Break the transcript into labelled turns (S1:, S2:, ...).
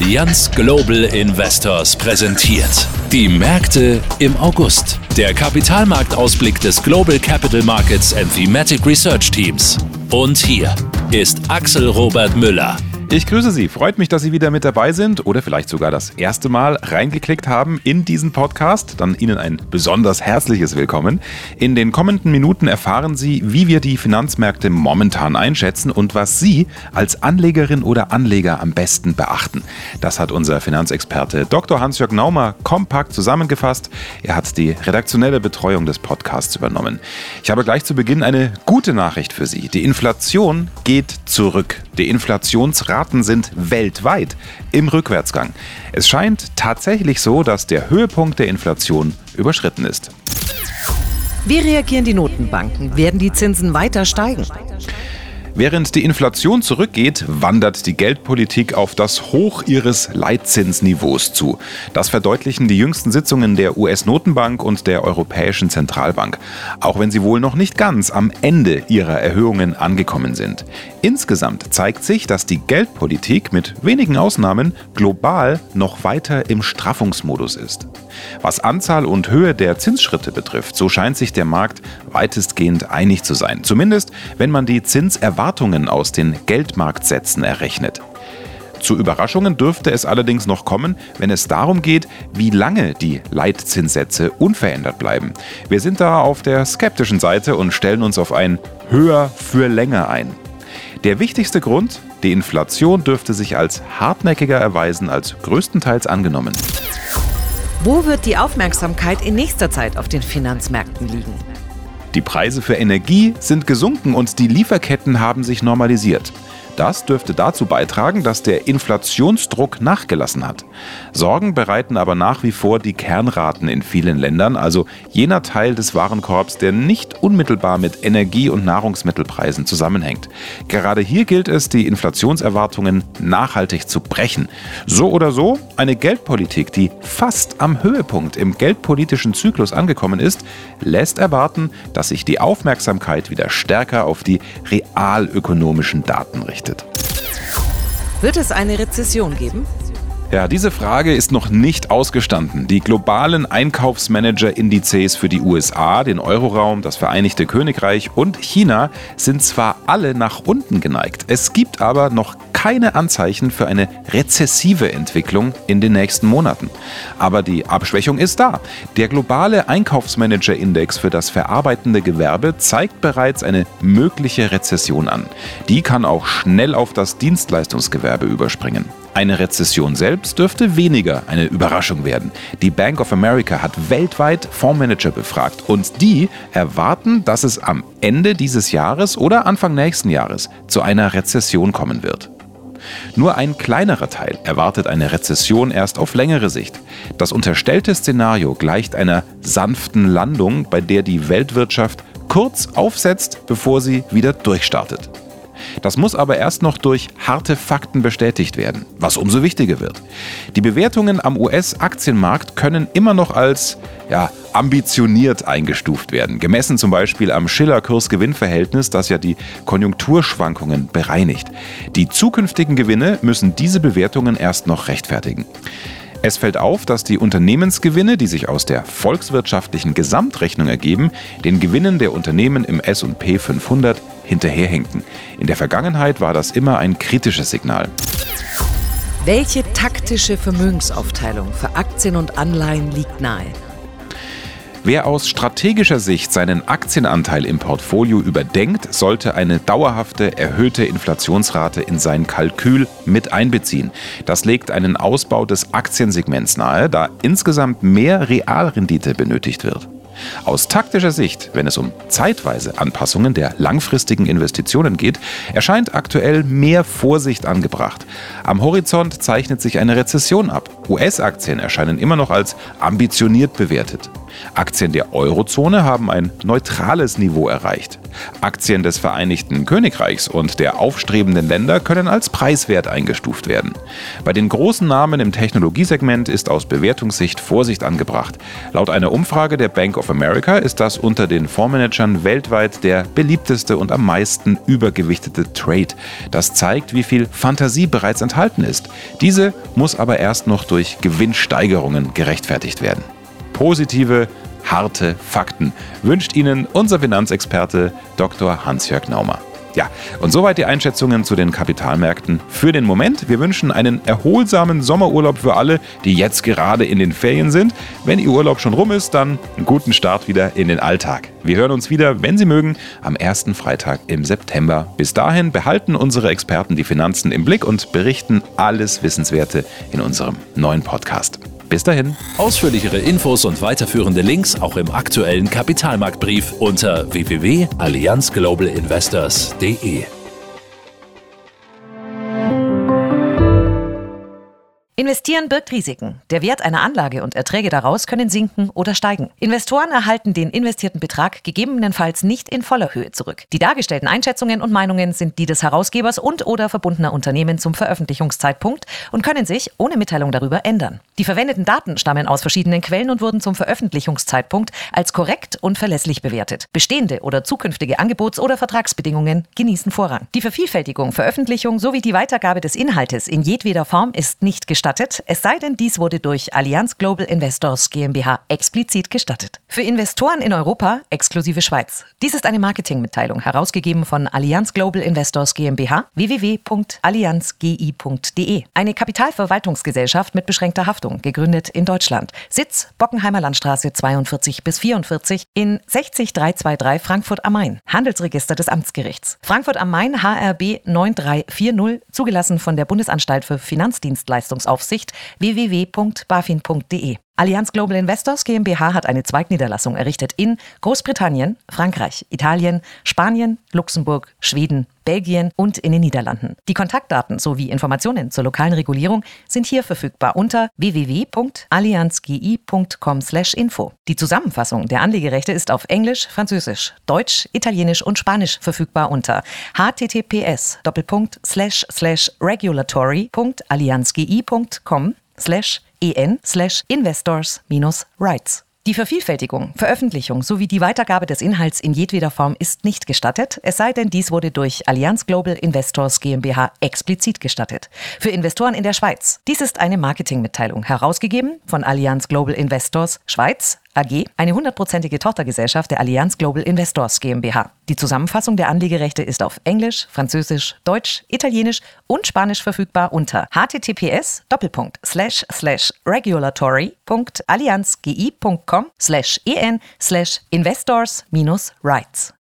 S1: Allianz Global Investors präsentiert. Die Märkte im August. Der Kapitalmarktausblick des Global Capital Markets and Thematic Research Teams. Und hier ist Axel Robert Müller.
S2: Ich grüße Sie. Freut mich, dass Sie wieder mit dabei sind oder vielleicht sogar das erste Mal reingeklickt haben in diesen Podcast. Dann Ihnen ein besonders herzliches Willkommen. In den kommenden Minuten erfahren Sie, wie wir die Finanzmärkte momentan einschätzen und was Sie als Anlegerin oder Anleger am besten beachten. Das hat unser Finanzexperte Dr. Hans-Jörg Naumer kompakt zusammengefasst. Er hat die redaktionelle Betreuung des Podcasts übernommen. Ich habe gleich zu Beginn eine gute Nachricht für Sie. Die Inflation geht zurück. Die Inflationsrate Raten sind weltweit im Rückwärtsgang. Es scheint tatsächlich so, dass der Höhepunkt der Inflation überschritten ist.
S3: Wie reagieren die Notenbanken? Werden die Zinsen weiter steigen?
S2: Während die Inflation zurückgeht, wandert die Geldpolitik auf das Hoch ihres Leitzinsniveaus zu. Das verdeutlichen die jüngsten Sitzungen der US-Notenbank und der Europäischen Zentralbank, auch wenn sie wohl noch nicht ganz am Ende ihrer Erhöhungen angekommen sind. Insgesamt zeigt sich, dass die Geldpolitik mit wenigen Ausnahmen global noch weiter im Straffungsmodus ist. Was Anzahl und Höhe der Zinsschritte betrifft, so scheint sich der Markt weitestgehend einig zu sein. Zumindest, wenn man die Zinserwartungen aus den Geldmarktsätzen errechnet. Zu Überraschungen dürfte es allerdings noch kommen, wenn es darum geht, wie lange die Leitzinssätze unverändert bleiben. Wir sind da auf der skeptischen Seite und stellen uns auf ein höher für länger ein. Der wichtigste Grund, die Inflation dürfte sich als hartnäckiger erweisen als größtenteils angenommen.
S3: Wo wird die Aufmerksamkeit in nächster Zeit auf den Finanzmärkten liegen?
S2: Die Preise für Energie sind gesunken und die Lieferketten haben sich normalisiert. Das dürfte dazu beitragen, dass der Inflationsdruck nachgelassen hat. Sorgen bereiten aber nach wie vor die Kernraten in vielen Ländern, also jener Teil des Warenkorbs, der nicht unmittelbar mit Energie- und Nahrungsmittelpreisen zusammenhängt. Gerade hier gilt es, die Inflationserwartungen nachhaltig zu brechen. So oder so, eine Geldpolitik, die fast am Höhepunkt im geldpolitischen Zyklus angekommen ist, lässt erwarten, dass sich die Aufmerksamkeit wieder stärker auf die realökonomischen Daten richtet.
S3: Wird es eine Rezession geben?
S2: Ja, diese Frage ist noch nicht ausgestanden. Die globalen Einkaufsmanager-Indizes für die USA, den Euroraum, das Vereinigte Königreich und China sind zwar alle nach unten geneigt, es gibt aber noch keine Anzeichen für eine rezessive Entwicklung in den nächsten Monaten. Aber die Abschwächung ist da. Der globale Einkaufsmanager-Index für das verarbeitende Gewerbe zeigt bereits eine mögliche Rezession an. Die kann auch schnell auf das Dienstleistungsgewerbe überspringen. Eine Rezession selbst dürfte weniger eine Überraschung werden. Die Bank of America hat weltweit Fondsmanager befragt und die erwarten, dass es am Ende dieses Jahres oder Anfang nächsten Jahres zu einer Rezession kommen wird. Nur ein kleinerer Teil erwartet eine Rezession erst auf längere Sicht. Das unterstellte Szenario gleicht einer sanften Landung, bei der die Weltwirtschaft kurz aufsetzt, bevor sie wieder durchstartet. Das muss aber erst noch durch harte Fakten bestätigt werden, was umso wichtiger wird. Die Bewertungen am US-Aktienmarkt können immer noch als ja, ambitioniert eingestuft werden, gemessen zum Beispiel am Schiller-Kurs-Gewinn-Verhältnis, das ja die Konjunkturschwankungen bereinigt. Die zukünftigen Gewinne müssen diese Bewertungen erst noch rechtfertigen. Es fällt auf, dass die Unternehmensgewinne, die sich aus der volkswirtschaftlichen Gesamtrechnung ergeben, den Gewinnen der Unternehmen im SP 500 hinterherhinkten. In der Vergangenheit war das immer ein kritisches Signal.
S3: Welche taktische Vermögensaufteilung für Aktien und Anleihen liegt nahe?
S2: Wer aus strategischer Sicht seinen Aktienanteil im Portfolio überdenkt, sollte eine dauerhafte erhöhte Inflationsrate in sein Kalkül mit einbeziehen. Das legt einen Ausbau des Aktiensegments nahe, da insgesamt mehr Realrendite benötigt wird. Aus taktischer Sicht, wenn es um zeitweise Anpassungen der langfristigen Investitionen geht, erscheint aktuell mehr Vorsicht angebracht. Am Horizont zeichnet sich eine Rezession ab. US-Aktien erscheinen immer noch als ambitioniert bewertet. Aktien der Eurozone haben ein neutrales Niveau erreicht. Aktien des Vereinigten Königreichs und der aufstrebenden Länder können als preiswert eingestuft werden. Bei den großen Namen im Technologiesegment ist aus Bewertungssicht Vorsicht angebracht. Laut einer Umfrage der Bank of America ist das unter den Fondsmanagern weltweit der beliebteste und am meisten übergewichtete Trade. Das zeigt, wie viel Fantasie bereits enthalten ist. Diese muss aber erst noch durch Gewinnsteigerungen gerechtfertigt werden positive, harte Fakten wünscht Ihnen unser Finanzexperte Dr. Hans-Jörg Naumer. Ja, und soweit die Einschätzungen zu den Kapitalmärkten für den Moment. Wir wünschen einen erholsamen Sommerurlaub für alle, die jetzt gerade in den Ferien sind. Wenn Ihr Urlaub schon rum ist, dann einen guten Start wieder in den Alltag. Wir hören uns wieder, wenn Sie mögen, am ersten Freitag im September. Bis dahin behalten unsere Experten die Finanzen im Blick und berichten alles Wissenswerte in unserem neuen Podcast. Bis dahin.
S1: Ausführlichere Infos und weiterführende Links auch im aktuellen Kapitalmarktbrief unter www.allianzglobalinvestors.de.
S3: Investieren birgt Risiken. Der Wert einer Anlage und Erträge daraus können sinken oder steigen. Investoren erhalten den investierten Betrag gegebenenfalls nicht in voller Höhe zurück. Die dargestellten Einschätzungen und Meinungen sind die des Herausgebers und oder verbundener Unternehmen zum Veröffentlichungszeitpunkt und können sich ohne Mitteilung darüber ändern. Die verwendeten Daten stammen aus verschiedenen Quellen und wurden zum Veröffentlichungszeitpunkt als korrekt und verlässlich bewertet. Bestehende oder zukünftige Angebots- oder Vertragsbedingungen genießen Vorrang. Die Vervielfältigung, Veröffentlichung sowie die Weitergabe des Inhaltes in jedweder Form ist nicht gestattet gestattet, es sei denn, dies wurde durch Allianz Global Investors GmbH explizit gestattet. Für Investoren in Europa exklusive Schweiz. Dies ist eine Marketingmitteilung, herausgegeben von Allianz Global Investors GmbH www.allianzgi.de. Eine Kapitalverwaltungsgesellschaft mit beschränkter Haftung, gegründet in Deutschland. Sitz Bockenheimer Landstraße 42 bis 44 in 60323 Frankfurt am Main. Handelsregister des Amtsgerichts. Frankfurt am Main HRB 9340, zugelassen von der Bundesanstalt für Finanzdienstleistungsaufsicht Aufsicht www.bafin.de. Allianz Global Investors GmbH hat eine Zweigniederlassung errichtet in Großbritannien, Frankreich, Italien, Spanien, Luxemburg, Schweden, Belgien und in den Niederlanden. Die Kontaktdaten sowie Informationen zur lokalen Regulierung sind hier verfügbar unter www.allianzgi.com/info. Die Zusammenfassung der Anlegerechte ist auf Englisch, Französisch, Deutsch, Italienisch und Spanisch verfügbar unter https://regulatory.allianzgi.com slash en slash investors minus rights. Die Vervielfältigung, Veröffentlichung sowie die Weitergabe des Inhalts in jedweder Form ist nicht gestattet, es sei denn, dies wurde durch Allianz Global Investors GmbH explizit gestattet. Für Investoren in der Schweiz. Dies ist eine Marketingmitteilung, herausgegeben von Allianz Global Investors Schweiz AG, eine hundertprozentige Tochtergesellschaft der Allianz Global Investors GmbH. Die Zusammenfassung der Anlegerechte ist auf Englisch, Französisch, Deutsch, Italienisch und Spanisch verfügbar unter https regulatory.allianzgi.com en investors-rights.